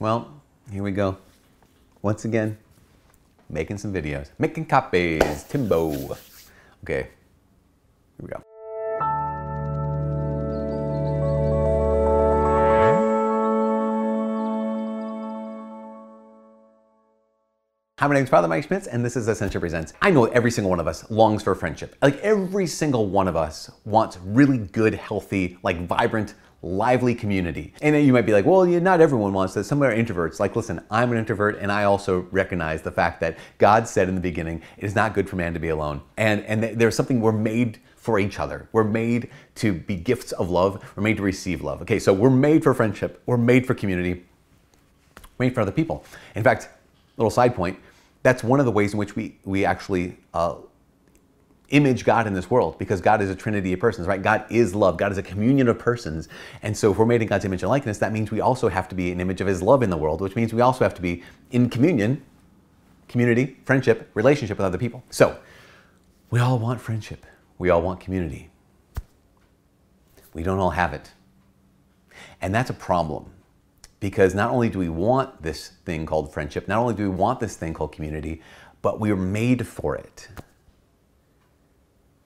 Well, here we go. Once again, making some videos, making copies, Timbo. Okay, here we go. Hi, my name is Father Mike Schmitz, and this is Ascension Presents. I know every single one of us longs for friendship. Like every single one of us wants really good, healthy, like vibrant, lively community. And then you might be like, well, yeah, not everyone wants this. Some are introverts. Like, listen, I'm an introvert, and I also recognize the fact that God said in the beginning, it is not good for man to be alone. And and there's something we're made for each other. We're made to be gifts of love. We're made to receive love. Okay, so we're made for friendship. We're made for community. We're made for other people. In fact, little side point that's one of the ways in which we, we actually uh, image God in this world because God is a trinity of persons, right? God is love. God is a communion of persons. And so if we're made in God's image and likeness, that means we also have to be an image of his love in the world, which means we also have to be in communion, community, friendship, relationship with other people. So we all want friendship. We all want community. We don't all have it. And that's a problem because not only do we want this thing called friendship, not only do we want this thing called community, but we are made for it.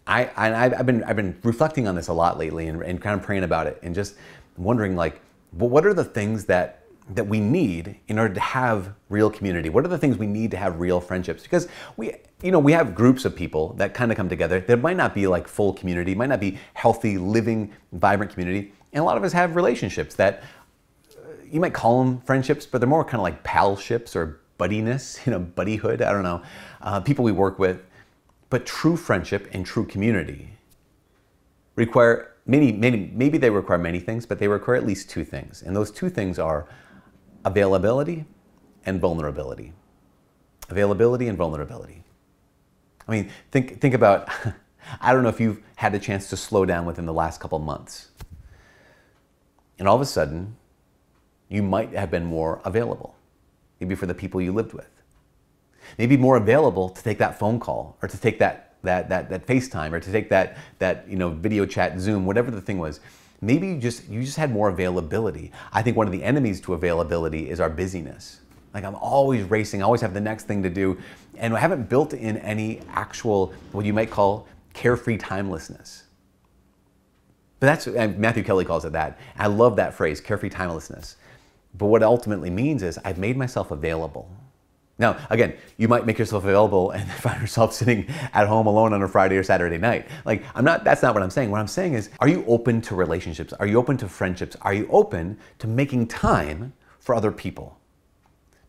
I, I, have been, I've been reflecting on this a lot lately and, and kind of praying about it and just wondering like, well, what are the things that that we need in order to have real community? What are the things we need to have real friendships? Because we, you know, we have groups of people that kind of come together that might not be like full community, might not be healthy, living, vibrant community. And a lot of us have relationships that you might call them friendships, but they're more kind of like palships or buddiness, you know, buddyhood. I don't know. Uh, people we work with. But true friendship and true community require many, many, maybe they require many things, but they require at least two things. And those two things are availability and vulnerability. Availability and vulnerability. I mean, think, think about, I don't know if you've had a chance to slow down within the last couple months. And all of a sudden, you might have been more available, maybe for the people you lived with. Maybe more available to take that phone call or to take that, that, that, that FaceTime or to take that, that you know, video chat, Zoom, whatever the thing was. Maybe you just, you just had more availability. I think one of the enemies to availability is our busyness. Like I'm always racing, I always have the next thing to do. And I haven't built in any actual, what you might call carefree timelessness. But that's, Matthew Kelly calls it that. I love that phrase, carefree timelessness. But what it ultimately means is I've made myself available. Now, again, you might make yourself available and find yourself sitting at home alone on a Friday or Saturday night. Like, I'm not, that's not what I'm saying. What I'm saying is, are you open to relationships? Are you open to friendships? Are you open to making time for other people?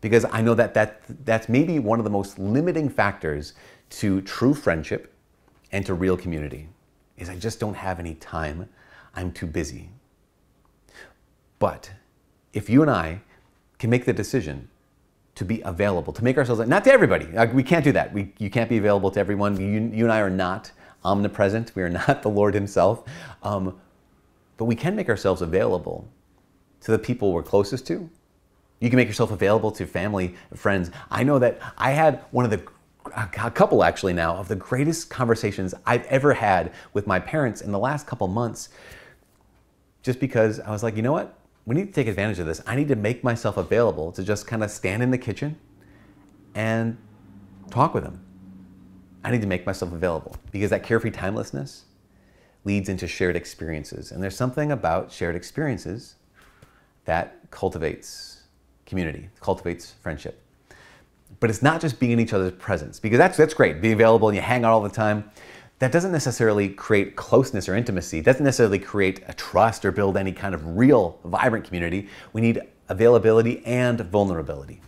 Because I know that, that that's maybe one of the most limiting factors to true friendship and to real community is I just don't have any time. I'm too busy. But if you and I can make the decision to be available, to make ourselves, not to everybody, we can't do that. We, you can't be available to everyone. You, you and I are not omnipresent. We are not the Lord Himself. Um, but we can make ourselves available to the people we're closest to. You can make yourself available to family, friends. I know that I had one of the a couple actually now of the greatest conversations I've ever had with my parents in the last couple months just because I was like, you know what? We need to take advantage of this. I need to make myself available to just kind of stand in the kitchen and talk with them. I need to make myself available because that carefree timelessness leads into shared experiences. And there's something about shared experiences that cultivates community, cultivates friendship. But it's not just being in each other's presence because that's, that's great, being available and you hang out all the time that doesn't necessarily create closeness or intimacy, doesn't necessarily create a trust or build any kind of real, vibrant community. We need availability and vulnerability,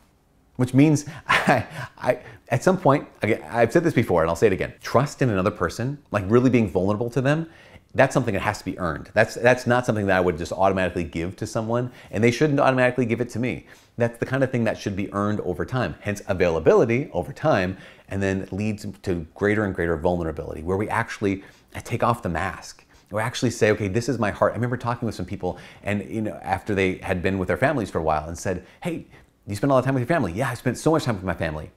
which means I, I, at some point, again, I've said this before and I'll say it again trust in another person, like really being vulnerable to them, that's something that has to be earned. That's, that's not something that I would just automatically give to someone, and they shouldn't automatically give it to me. That's the kind of thing that should be earned over time, hence availability over time, and then leads to greater and greater vulnerability, where we actually take off the mask. We actually say, okay, this is my heart. I remember talking with some people, and you know, after they had been with their families for a while, and said, hey, you spend a lot of time with your family? Yeah, I spent so much time with my family.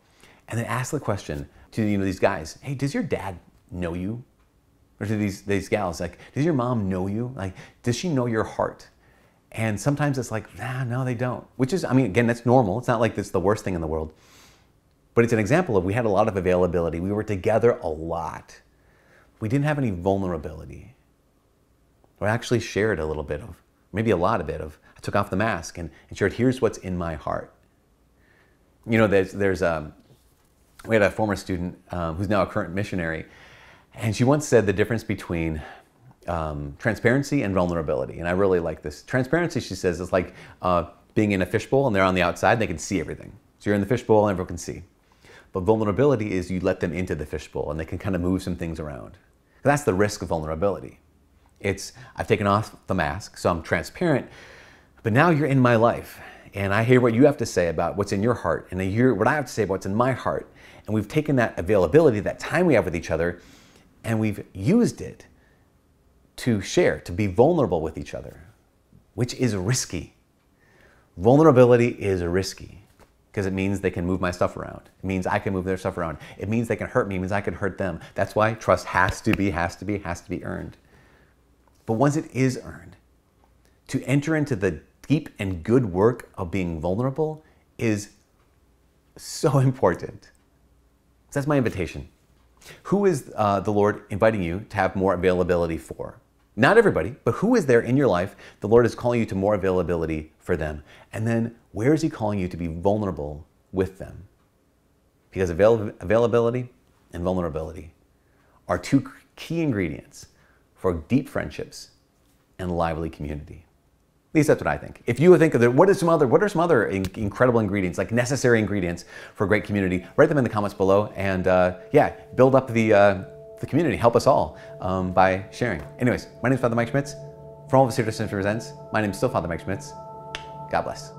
And then ask the question to you know these guys, hey, does your dad know you? Or to these, these gals, like, does your mom know you? Like, does she know your heart? And sometimes it's like, nah, no, they don't. Which is, I mean, again, that's normal. It's not like it's the worst thing in the world. But it's an example of we had a lot of availability. We were together a lot. We didn't have any vulnerability. We actually shared a little bit of, maybe a lot of it of, I took off the mask and, and shared, here's what's in my heart. You know, there's, there's um, we had a former student um, who's now a current missionary, and she once said the difference between um, transparency and vulnerability. And I really like this. Transparency, she says, is like uh, being in a fishbowl and they're on the outside and they can see everything. So you're in the fishbowl and everyone can see. But vulnerability is you let them into the fishbowl and they can kind of move some things around. That's the risk of vulnerability. It's, I've taken off the mask, so I'm transparent, but now you're in my life. And I hear what you have to say about what's in your heart, and I hear what I have to say about what's in my heart. And we've taken that availability, that time we have with each other, and we've used it to share, to be vulnerable with each other, which is risky. Vulnerability is risky because it means they can move my stuff around. It means I can move their stuff around. It means they can hurt me. It means I can hurt them. That's why trust has to be, has to be, has to be earned. But once it is earned, to enter into the deep and good work of being vulnerable is so important. So that's my invitation. Who is uh, the Lord inviting you to have more availability for? Not everybody, but who is there in your life the Lord is calling you to more availability for them? And then where is He calling you to be vulnerable with them? Because avail- availability and vulnerability are two key ingredients for deep friendships and lively community. At least that's what I think. If you think of it, what are some other what are some other in- incredible ingredients, like necessary ingredients for a great community? Write them in the comments below, and uh, yeah, build up the uh, the community. Help us all um, by sharing. Anyways, my name is Father Mike Schmitz. From all of us here to Presents, my name is still Father Mike Schmitz. God bless.